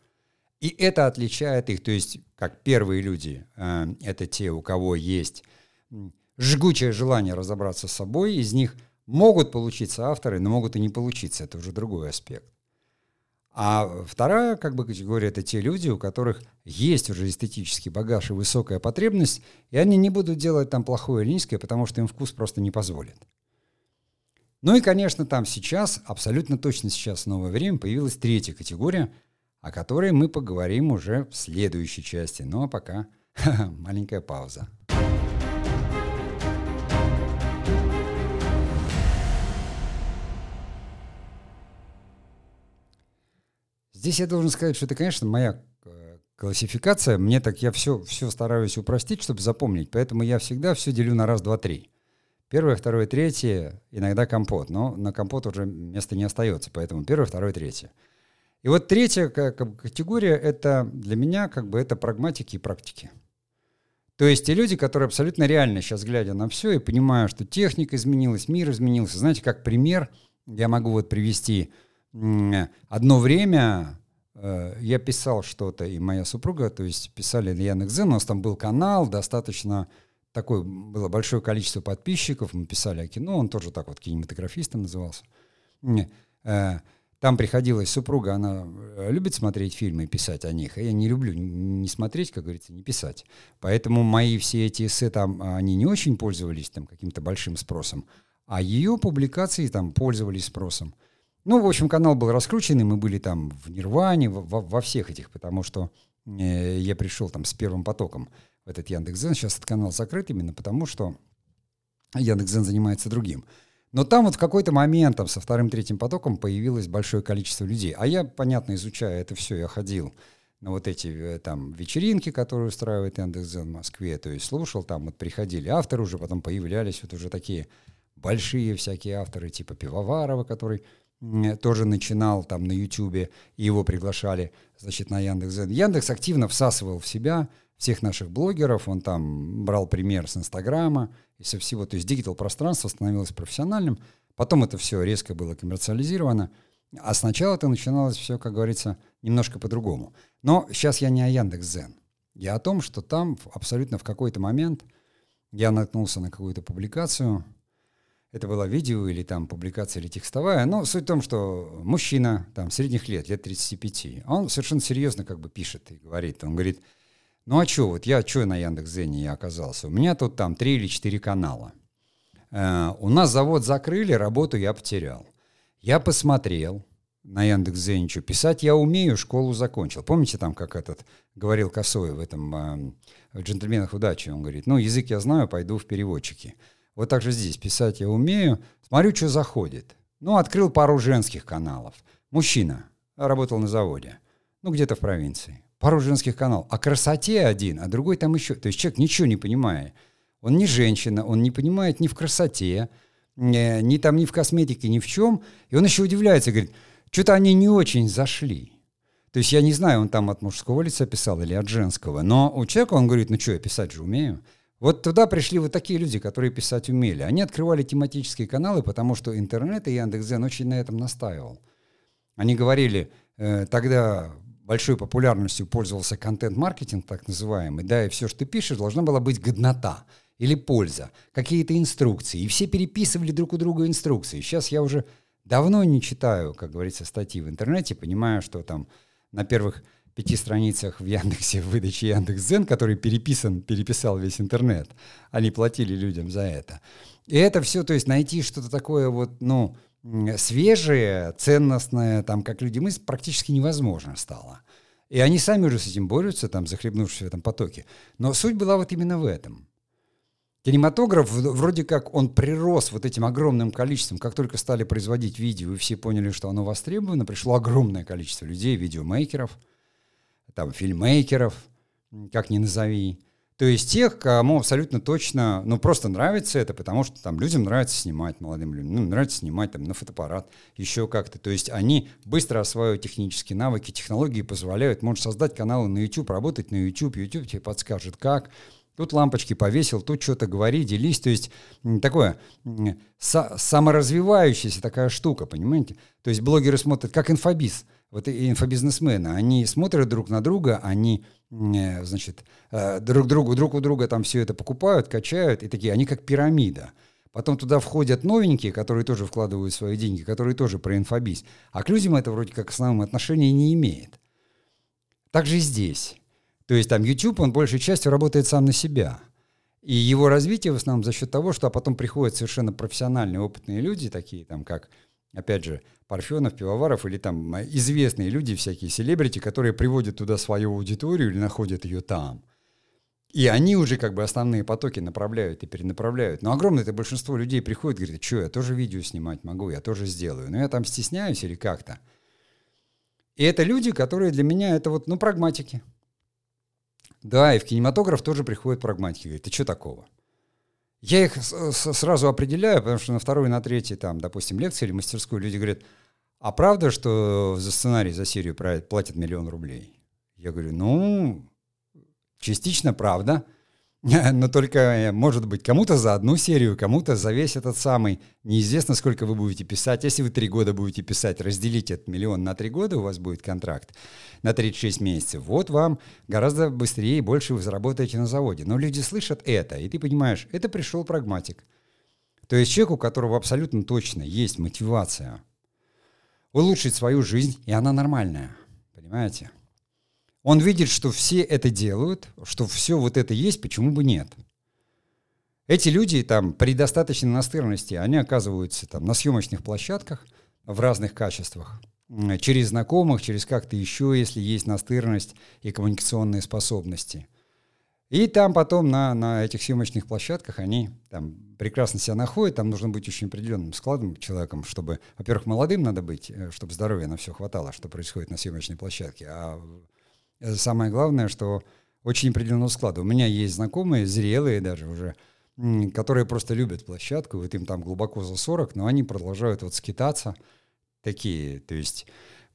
И это отличает их, то есть как первые люди, э, это те, у кого есть жгучее желание разобраться с собой, из них могут получиться авторы, но могут и не получиться, это уже другой аспект. А вторая как бы категория это те люди, у которых есть уже эстетический багаж и высокая потребность, и они не будут делать там плохое или низкое, потому что им вкус просто не позволит. Ну и, конечно, там сейчас, абсолютно точно сейчас в новое время появилась третья категория – о которой мы поговорим уже в следующей части. Ну а пока маленькая пауза. Здесь я должен сказать, что это, конечно, моя э, классификация. Мне так я все, все стараюсь упростить, чтобы запомнить. Поэтому я всегда все делю на раз, два, три. Первое, второе, третье, иногда компот. Но на компот уже места не остается. Поэтому первое, второе, третье. И вот третья категория — это для меня как бы это прагматики и практики. То есть те люди, которые абсолютно реально сейчас, глядя на все и понимая, что техника изменилась, мир изменился. Знаете, как пример я могу вот привести. Одно время э, я писал что-то, и моя супруга, то есть писали на Яндекс.Зен, у нас там был канал, достаточно такое было большое количество подписчиков, мы писали о кино, он тоже так вот кинематографистом назывался. Там приходилась супруга, она э, любит смотреть фильмы и писать о них, а я не люблю не смотреть, как говорится, не писать. Поэтому мои все эти эссе там, они не очень пользовались там каким-то большим спросом, а ее публикации там пользовались спросом. Ну, в общем, канал был раскрученный, мы были там в Нирване, во, во всех этих, потому что э, я пришел там с первым потоком. в этот Яндекс.Зен. Сейчас этот канал закрыт именно потому, что Яндекс.Зен занимается другим. Но там вот в какой-то момент там, со вторым-третьим потоком появилось большое количество людей. А я, понятно, изучая это все, я ходил на вот эти э, там вечеринки, которые устраивает Яндекс.Зен в Москве, то есть слушал, там вот приходили авторы уже, потом появлялись вот уже такие большие всякие авторы, типа Пивоварова, который тоже начинал там на Ютубе, его приглашали, значит, на Яндекс.Зен. Яндекс активно всасывал в себя всех наших блогеров, он там брал пример с Инстаграма и со всего, то есть диджитал-пространство становилось профессиональным, потом это все резко было коммерциализировано, а сначала это начиналось все, как говорится, немножко по-другому. Но сейчас я не о Яндекс.Зен, я о том, что там абсолютно в какой-то момент я наткнулся на какую-то публикацию, это было видео или там публикация или текстовая, но суть в том, что мужчина там средних лет, лет 35, он совершенно серьезно как бы пишет и говорит, он говорит, ну а что, вот я что на Яндекс.Зене я оказался? У меня тут там три или четыре канала. Э, у нас завод закрыли, работу я потерял. Я посмотрел на Яндекс.Зене, что писать я умею, школу закончил. Помните там, как этот говорил Косой в этом э, в «Джентльменах удачи», он говорит, ну язык я знаю, пойду в переводчики. Вот так же здесь писать я умею. Смотрю, что заходит. Ну, открыл пару женских каналов. Мужчина. Работал на заводе. Ну, где-то в провинции. Пару женских каналов. О красоте один, а другой там еще. То есть человек ничего не понимает. Он не женщина, он не понимает ни в красоте, ни, ни там, ни в косметике, ни в чем. И он еще удивляется, говорит, что-то они не очень зашли. То есть я не знаю, он там от мужского лица писал или от женского, но у человека он говорит, ну что, я писать же умею. Вот туда пришли вот такие люди, которые писать умели. Они открывали тематические каналы, потому что интернет и Яндекс.Зен очень на этом настаивал. Они говорили, э, тогда большой популярностью пользовался контент-маркетинг, так называемый, да, и все, что ты пишешь, должна была быть годнота или польза, какие-то инструкции. И все переписывали друг у друга инструкции. Сейчас я уже давно не читаю, как говорится, статьи в интернете, понимаю, что там на первых пяти страницах в Яндексе в выдаче Яндекс.Зен, который переписан, переписал весь интернет. Они платили людям за это. И это все, то есть найти что-то такое вот, ну, свежее, ценностное, там, как люди мыслят, практически невозможно стало. И они сами уже с этим борются, там, захлебнувшись в этом потоке. Но суть была вот именно в этом. Кинематограф, вроде как он прирос вот этим огромным количеством, как только стали производить видео, и все поняли, что оно востребовано, пришло огромное количество людей, видеомейкеров – там, фильмейкеров, как ни назови. То есть тех, кому абсолютно точно, ну, просто нравится это, потому что там людям нравится снимать, молодым людям, ну, нравится снимать там на фотоаппарат, еще как-то. То есть они быстро осваивают технические навыки, технологии позволяют, можешь создать каналы на YouTube, работать на YouTube, YouTube тебе подскажет как, тут лампочки повесил, тут что-то говори, делись. То есть такое саморазвивающаяся такая штука, понимаете? То есть блогеры смотрят, как инфобиз – вот и инфобизнесмены, они смотрят друг на друга, они, э, значит, э, друг другу, друг у друга там все это покупают, качают, и такие, они как пирамида. Потом туда входят новенькие, которые тоже вкладывают свои деньги, которые тоже про инфобиз. А к людям это вроде как основном отношения не имеет. Так же и здесь. То есть там YouTube, он большей частью работает сам на себя. И его развитие в основном за счет того, что а потом приходят совершенно профессиональные, опытные люди, такие там как опять же, Парфенов, Пивоваров или там известные люди, всякие селебрити, которые приводят туда свою аудиторию или находят ее там. И они уже как бы основные потоки направляют и перенаправляют. Но огромное это большинство людей приходит и говорит, что я тоже видео снимать могу, я тоже сделаю. Но я там стесняюсь или как-то. И это люди, которые для меня это вот, ну, прагматики. Да, и в кинематограф тоже приходят прагматики. Говорят, ты что такого? Я их сразу определяю, потому что на второй, на третьей, там, допустим, лекции или мастерскую люди говорят, а правда, что за сценарий, за серию платят миллион рублей? Я говорю, ну, частично правда. Но только, э, может быть, кому-то за одну серию, кому-то за весь этот самый. Неизвестно, сколько вы будете писать. Если вы три года будете писать, разделите этот миллион на три года, у вас будет контракт на 36 месяцев. Вот вам гораздо быстрее и больше вы заработаете на заводе. Но люди слышат это, и ты понимаешь, это пришел прагматик. То есть человек, у которого абсолютно точно есть мотивация улучшить свою жизнь, и она нормальная. Понимаете? Он видит, что все это делают, что все вот это есть, почему бы нет. Эти люди там при достаточной настырности, они оказываются там на съемочных площадках в разных качествах, через знакомых, через как-то еще, если есть настырность и коммуникационные способности. И там потом на, на этих съемочных площадках они там прекрасно себя находят, там нужно быть очень определенным складом человеком, чтобы, во-первых, молодым надо быть, э, чтобы здоровья на все хватало, что происходит на съемочной площадке, а э, самое главное, что очень определенного склада. У меня есть знакомые, зрелые даже уже, которые просто любят площадку, вот им там глубоко за 40, но они продолжают вот скитаться, такие, то есть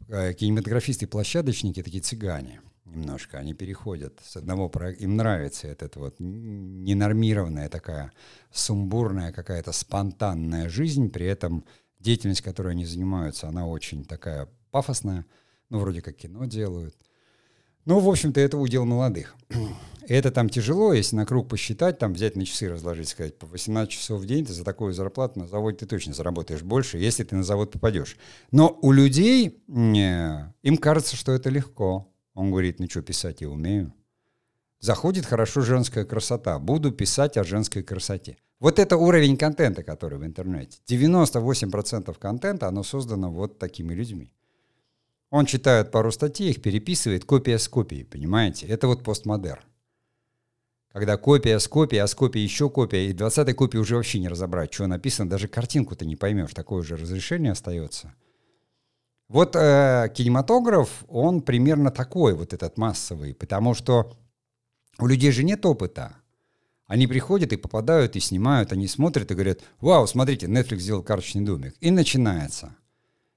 э, кинематографисты-площадочники, такие цыгане – немножко. Они переходят с одного проекта. Им нравится этот вот ненормированная такая сумбурная какая-то спонтанная жизнь, при этом деятельность, которой они занимаются, она очень такая пафосная, ну, вроде как кино делают. Ну, в общем-то, это удел молодых. это там тяжело, если на круг посчитать, там взять на часы разложить, сказать, по 18 часов в день ты за такую зарплату на заводе ты точно заработаешь больше, если ты на завод попадешь. Но у людей, им кажется, что это легко. Он говорит, ну что, писать я умею. Заходит хорошо женская красота. Буду писать о женской красоте. Вот это уровень контента, который в интернете. 98% контента, оно создано вот такими людьми. Он читает пару статей, их переписывает, копия с копией, понимаете? Это вот постмодерн. Когда копия с копией, а с копией еще копия, и 20 копии уже вообще не разобрать, что написано, даже картинку ты не поймешь, такое же разрешение остается – вот э, кинематограф, он примерно такой, вот этот массовый, потому что у людей же нет опыта. Они приходят и попадают, и снимают, они смотрят и говорят, вау, смотрите, Netflix сделал карточный домик. И начинается.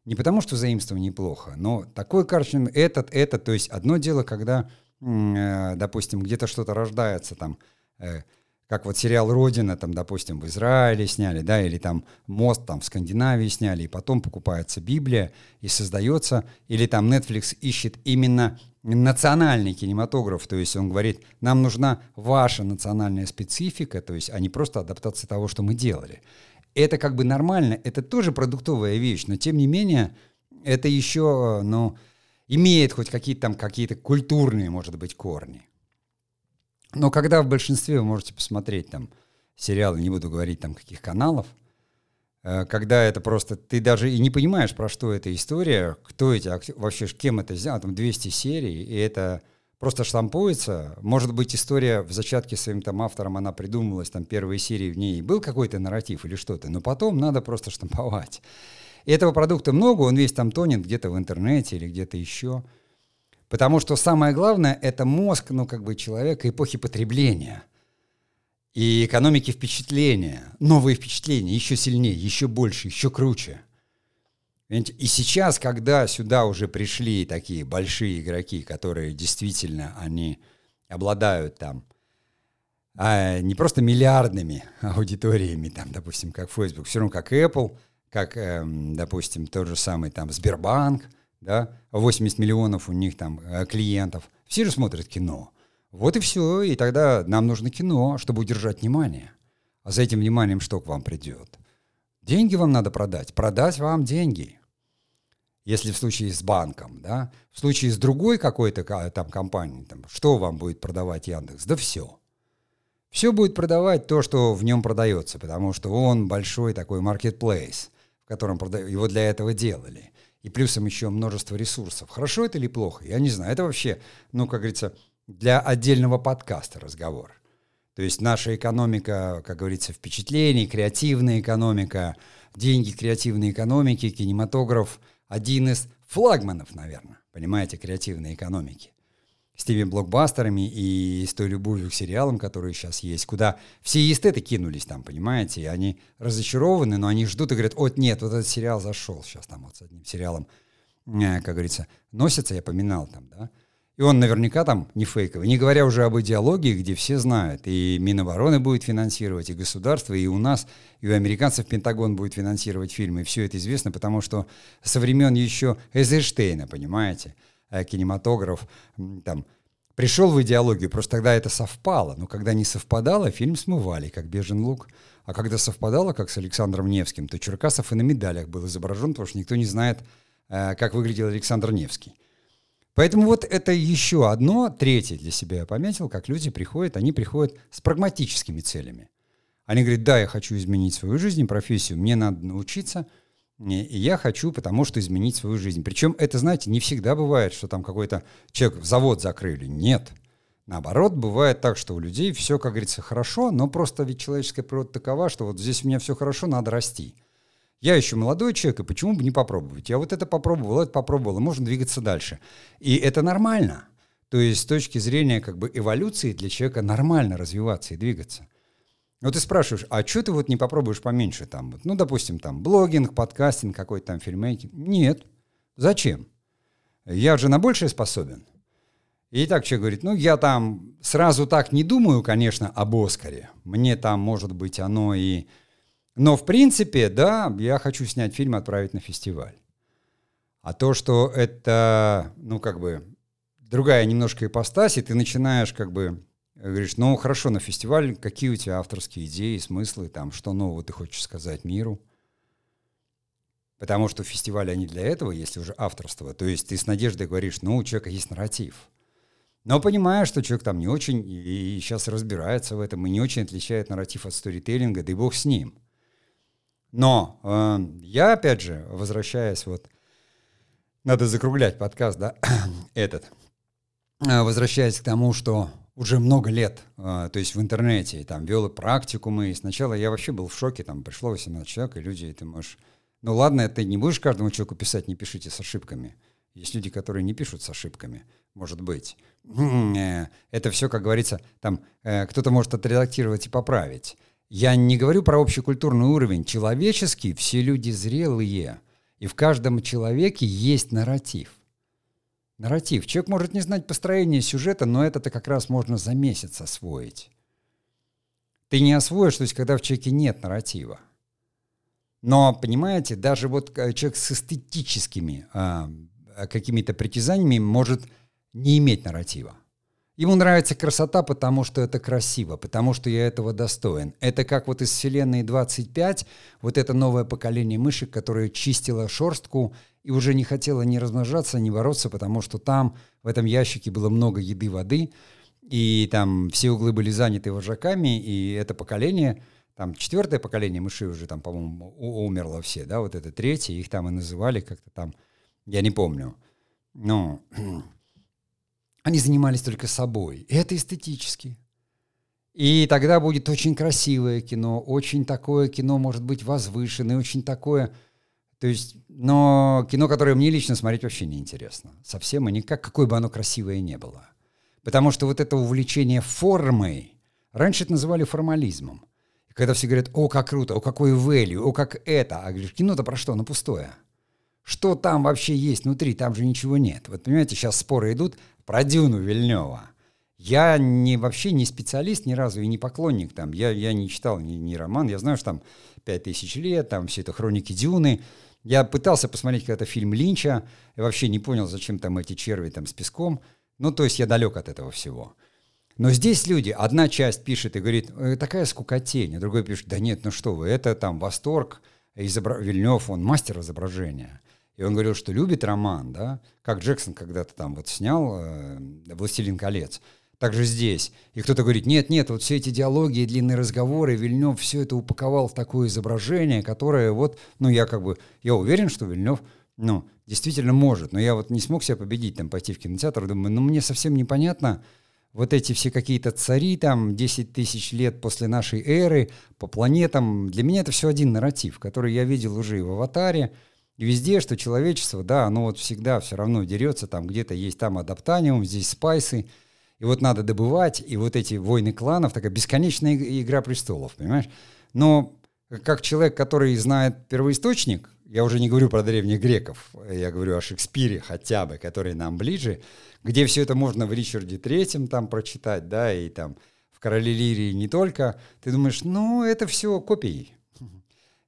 Не потому, что заимствование неплохо, но такой карточный, этот, этот, то есть одно дело, когда, э, допустим, где-то что-то рождается, там, э, как вот сериал «Родина», там, допустим, в Израиле сняли, да, или там «Мост» там в Скандинавии сняли, и потом покупается Библия и создается, или там Netflix ищет именно национальный кинематограф, то есть он говорит, нам нужна ваша национальная специфика, то есть а не просто адаптация того, что мы делали. Это как бы нормально, это тоже продуктовая вещь, но тем не менее это еще, ну, имеет хоть какие-то там какие-то культурные, может быть, корни. Но когда в большинстве вы можете посмотреть там сериалы, не буду говорить там каких каналов, э, когда это просто, ты даже и не понимаешь, про что эта история, кто эти, вообще кем это сделано, там 200 серий, и это просто штампуется. Может быть, история в зачатке своим там автором, она придумывалась, там первые серии в ней был какой-то нарратив или что-то, но потом надо просто штамповать. И этого продукта много, он весь там тонет где-то в интернете или где-то еще. Потому что самое главное — это мозг, ну, как бы человека эпохи потребления и экономики впечатления. Новые впечатления еще сильнее, еще больше, еще круче. И сейчас, когда сюда уже пришли такие большие игроки, которые действительно, они обладают там а не просто миллиардными аудиториями, там, допустим, как Facebook, все равно как Apple, как, эм, допустим, тот же самый там Сбербанк, да, 80 миллионов у них там э, клиентов, все же смотрят кино. Вот и все, и тогда нам нужно кино, чтобы удержать внимание. А за этим вниманием что к вам придет? Деньги вам надо продать, продать вам деньги. Если в случае с банком, да, в случае с другой какой-то там компанией, там, что вам будет продавать Яндекс? Да все. Все будет продавать то, что в нем продается, потому что он большой такой маркетплейс, в котором прода... его для этого делали и плюсом еще множество ресурсов. Хорошо это или плохо? Я не знаю. Это вообще, ну, как говорится, для отдельного подкаста разговор. То есть наша экономика, как говорится, впечатлений, креативная экономика, деньги креативной экономики, кинематограф – один из флагманов, наверное, понимаете, креативной экономики с теми блокбастерами и с той любовью к сериалам, которые сейчас есть, куда все эстеты кинулись там, понимаете, и они разочарованы, но они ждут и говорят, вот нет, вот этот сериал зашел сейчас там вот с одним сериалом, э, как говорится, носится, я поминал там, да, и он наверняка там не фейковый, не говоря уже об идеологии, где все знают, и Минобороны будет финансировать, и государство, и у нас, и у американцев Пентагон будет финансировать фильмы, все это известно, потому что со времен еще Эйзенштейна, понимаете, кинематограф там пришел в идеологию, просто тогда это совпало. Но когда не совпадало, фильм смывали, как «Бежен лук». А когда совпадало, как с Александром Невским, то Черкасов и на медалях был изображен, потому что никто не знает, э, как выглядел Александр Невский. Поэтому вот это еще одно, третье для себя я пометил, как люди приходят, они приходят с прагматическими целями. Они говорят, да, я хочу изменить свою жизнь, профессию, мне надо научиться – и я хочу, потому что изменить свою жизнь. Причем это, знаете, не всегда бывает, что там какой-то человек завод закрыли. Нет. Наоборот, бывает так, что у людей все, как говорится, хорошо, но просто ведь человеческая природа такова, что вот здесь у меня все хорошо, надо расти. Я еще молодой человек, и почему бы не попробовать? Я вот это попробовал, это попробовал, и можно двигаться дальше. И это нормально. То есть с точки зрения как бы эволюции для человека нормально развиваться и двигаться. Вот ты спрашиваешь, а что ты вот не попробуешь поменьше там? Вот, ну, допустим, там блогинг, подкастинг, какой-то там фильмейкинг. Нет. Зачем? Я же на большее способен. И так человек говорит, ну, я там сразу так не думаю, конечно, об Оскаре. Мне там, может быть, оно и но в принципе, да, я хочу снять фильм отправить на фестиваль. А то, что это, ну, как бы, другая немножко ипостась, и ты начинаешь, как бы, говоришь, ну, хорошо, на фестиваль, какие у тебя авторские идеи, смыслы, там, что нового ты хочешь сказать миру? Потому что фестивали, они для этого, если уже авторство. То есть ты с надеждой говоришь, ну, у человека есть нарратив. Но понимая, что человек там не очень и сейчас разбирается в этом, и не очень отличает нарратив от сторителлинга, да и бог с ним – но э, я, опять же, возвращаясь вот, надо закруглять подкаст, да, этот, возвращаясь к тому, что уже много лет, э, то есть в интернете, там, вел практикумы, и сначала я вообще был в шоке, там, пришло 18 человек, и люди, ты можешь, ну ладно, ты не будешь каждому человеку писать, не пишите с ошибками. Есть люди, которые не пишут с ошибками, может быть. Э, это все, как говорится, там, э, кто-то может отредактировать и поправить. Я не говорю про общекультурный уровень. Человеческий, все люди зрелые. И в каждом человеке есть нарратив. Нарратив. Человек может не знать построение сюжета, но это-то как раз можно за месяц освоить. Ты не освоишь, то есть когда в человеке нет нарратива. Но, понимаете, даже вот э, человек с эстетическими а, какими-то притязаниями может не иметь нарратива. Ему нравится красота, потому что это красиво, потому что я этого достоин. Это как вот из вселенной 25, вот это новое поколение мышек, которое чистило шорстку и уже не хотело ни размножаться, ни бороться, потому что там в этом ящике было много еды, воды, и там все углы были заняты вожаками, и это поколение, там четвертое поколение мышей уже там, по-моему, умерло все, да, вот это третье, их там и называли как-то там, я не помню. Ну, Они занимались только собой. И это эстетически. И тогда будет очень красивое кино, очень такое кино может быть возвышенное, очень такое... То есть, но кино, которое мне лично смотреть вообще не интересно. Совсем и никак, какое бы оно красивое ни было. Потому что вот это увлечение формой, раньше это называли формализмом. Когда все говорят, о, как круто, о, какой value, о, как это, а говоришь, кино-то про что? Ну, пустое. Что там вообще есть внутри? Там же ничего нет. Вот понимаете, сейчас споры идут, про Дюну Вильнева. Я не, вообще не специалист ни разу и не поклонник там. Я, я не читал ни, ни роман. Я знаю, что там «Пять тысяч лет», там все это «Хроники Дюны». Я пытался посмотреть когда-то фильм Линча. Я вообще не понял, зачем там эти черви там с песком. Ну, то есть я далек от этого всего. Но здесь люди, одна часть пишет и говорит, э, такая скукотень, а другой пишет, да нет, ну что вы, это там восторг, изобра... Вильнев, он мастер изображения. И он говорил, что любит роман, да, как Джексон когда-то там вот снял э, «Властелин колец». Также здесь. И кто-то говорит, нет, нет, вот все эти диалоги и длинные разговоры, Вильнев все это упаковал в такое изображение, которое вот, ну, я как бы, я уверен, что Вильнев, ну, действительно может, но я вот не смог себя победить, там, пойти в кинотеатр, думаю, ну, мне совсем непонятно, вот эти все какие-то цари, там, 10 тысяч лет после нашей эры, по планетам, для меня это все один нарратив, который я видел уже и в «Аватаре», везде, что человечество, да, оно вот всегда все равно дерется, там где-то есть там адаптаниум, здесь спайсы, и вот надо добывать, и вот эти войны кланов, такая бесконечная игра престолов, понимаешь? Но как человек, который знает первоисточник, я уже не говорю про древних греков, я говорю о Шекспире хотя бы, который нам ближе, где все это можно в Ричарде Третьем там прочитать, да, и там в Короле Лирии не только, ты думаешь, ну, это все копии.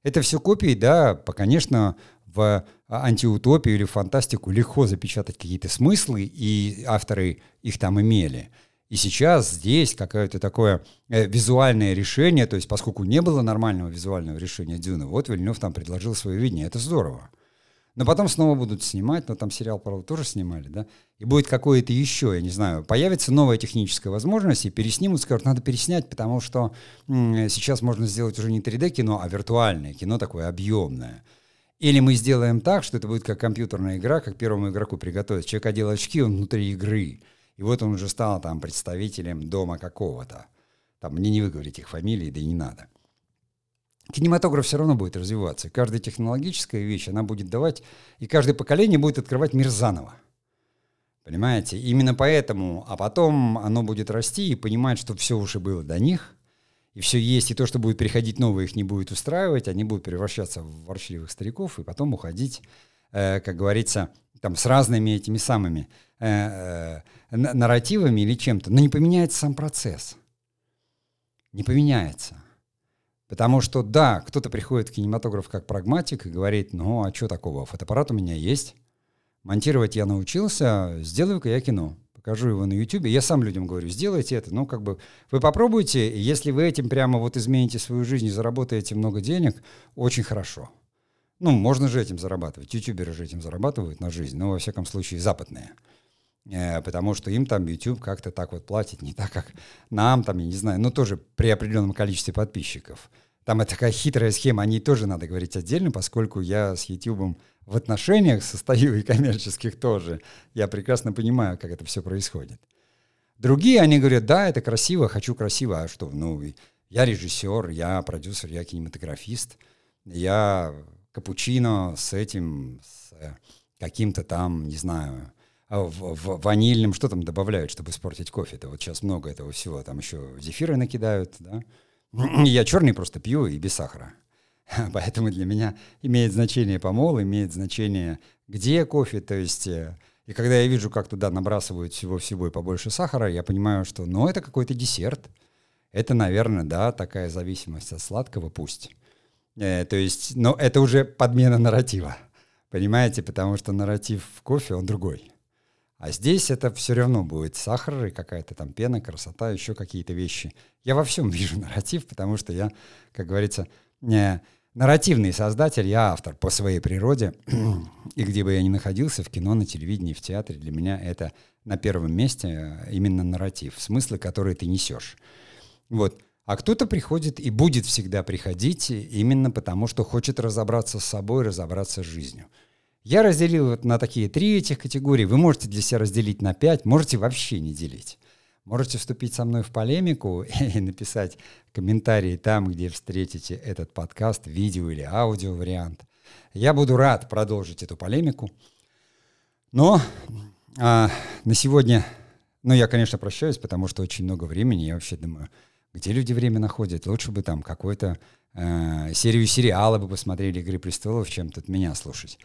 Это все копии, да, по, конечно, в антиутопию или фантастику легко запечатать какие-то смыслы, и авторы их там имели. И сейчас здесь какое-то такое э, визуальное решение, то есть поскольку не было нормального визуального решения Дюны, вот Вильнев там предложил свое видение, это здорово. Но потом снова будут снимать, но там сериал, правда, тоже снимали, да, и будет какое-то еще, я не знаю, появится новая техническая возможность, и переснимут, скажут, надо переснять, потому что м- сейчас можно сделать уже не 3D-кино, а виртуальное кино такое объемное. Или мы сделаем так, что это будет как компьютерная игра, как первому игроку приготовить. Человек одел очки, он внутри игры. И вот он уже стал там представителем дома какого-то. Там мне не выговорить их фамилии, да и не надо. Кинематограф все равно будет развиваться. каждая технологическая вещь, она будет давать, и каждое поколение будет открывать мир заново. Понимаете? Именно поэтому, а потом оно будет расти и понимать, что все уже было до них, и все есть, и то, что будет приходить новое, их не будет устраивать, они будут превращаться в ворчливых стариков и потом уходить, э, как говорится, там с разными этими самыми э, э, нарративами или чем-то. Но не поменяется сам процесс. Не поменяется. Потому что, да, кто-то приходит в кинематограф как прагматик и говорит, ну, а что такого, фотоаппарат у меня есть, монтировать я научился, сделаю-ка я кино, покажу его на YouTube. Я сам людям говорю, сделайте это, ну, как бы, вы попробуйте, если вы этим прямо вот измените свою жизнь и заработаете много денег, очень хорошо. Ну, можно же этим зарабатывать, ютуберы же этим зарабатывают на жизнь, но, во всяком случае, западные. Э, потому что им там YouTube как-то так вот платит, не так, как нам там, я не знаю, но тоже при определенном количестве подписчиков. Там это такая хитрая схема, о ней тоже надо говорить отдельно, поскольку я с YouTube в отношениях состою и коммерческих тоже. Я прекрасно понимаю, как это все происходит. Другие, они говорят, да, это красиво, хочу красиво, а что, ну, я режиссер, я продюсер, я кинематографист, я капучино с этим, с каким-то там, не знаю, а в, в ванильном, что там добавляют, чтобы испортить кофе? Это вот сейчас много этого всего. Там еще зефиры накидают, да. Я черный просто пью и без сахара. Поэтому для меня имеет значение помол, имеет значение где кофе, то есть... Э, и когда я вижу, как туда набрасывают всего-всего и побольше сахара, я понимаю, что, ну, это какой-то десерт. Это, наверное, да, такая зависимость от сладкого, пусть. Э, то есть, но это уже подмена нарратива. Понимаете, потому что нарратив в кофе, он другой. А здесь это все равно будет сахар и какая-то там пена, красота, еще какие-то вещи. Я во всем вижу нарратив, потому что я, как говорится, не нарративный создатель, я автор по своей природе. и где бы я ни находился, в кино, на телевидении, в театре, для меня это на первом месте э, именно нарратив, смыслы, которые ты несешь. Вот. А кто-то приходит и будет всегда приходить именно потому, что хочет разобраться с собой, разобраться с жизнью. Я разделил вот на такие три этих категории. Вы можете для себя разделить на пять, можете вообще не делить. Можете вступить со мной в полемику и написать комментарии там, где встретите этот подкаст, видео или аудио вариант. Я буду рад продолжить эту полемику. Но а, на сегодня, ну, я, конечно, прощаюсь, потому что очень много времени. Я вообще думаю, где люди время находят? Лучше бы там какую-то э, серию сериала бы посмотрели «Игры престолов», чем тут меня слушать.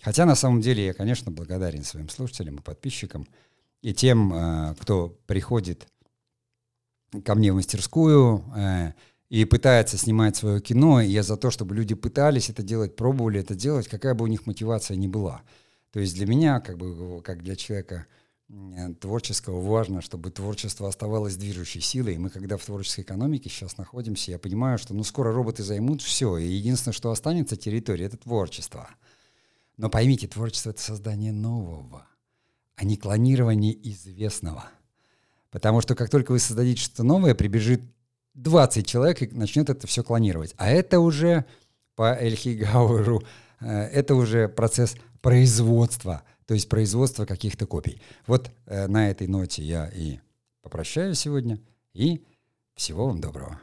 Хотя на самом деле я, конечно, благодарен своим слушателям и подписчикам и тем, э, кто приходит ко мне в мастерскую э, и пытается снимать свое кино. Я за то, чтобы люди пытались это делать, пробовали это делать, какая бы у них мотивация ни была. То есть для меня, как бы, как для человека творческого, важно, чтобы творчество оставалось движущей силой. И мы, когда в творческой экономике сейчас находимся, я понимаю, что ну, скоро роботы займут все, и единственное, что останется территория, это творчество. Но поймите, творчество — это создание нового, а не клонирование известного. Потому что как только вы создадите что-то новое, прибежит 20 человек и начнет это все клонировать. А это уже по Эльхигауэру, э, это уже процесс производства, то есть производства каких-то копий. Вот э, на этой ноте я и попрощаюсь сегодня, и всего вам доброго.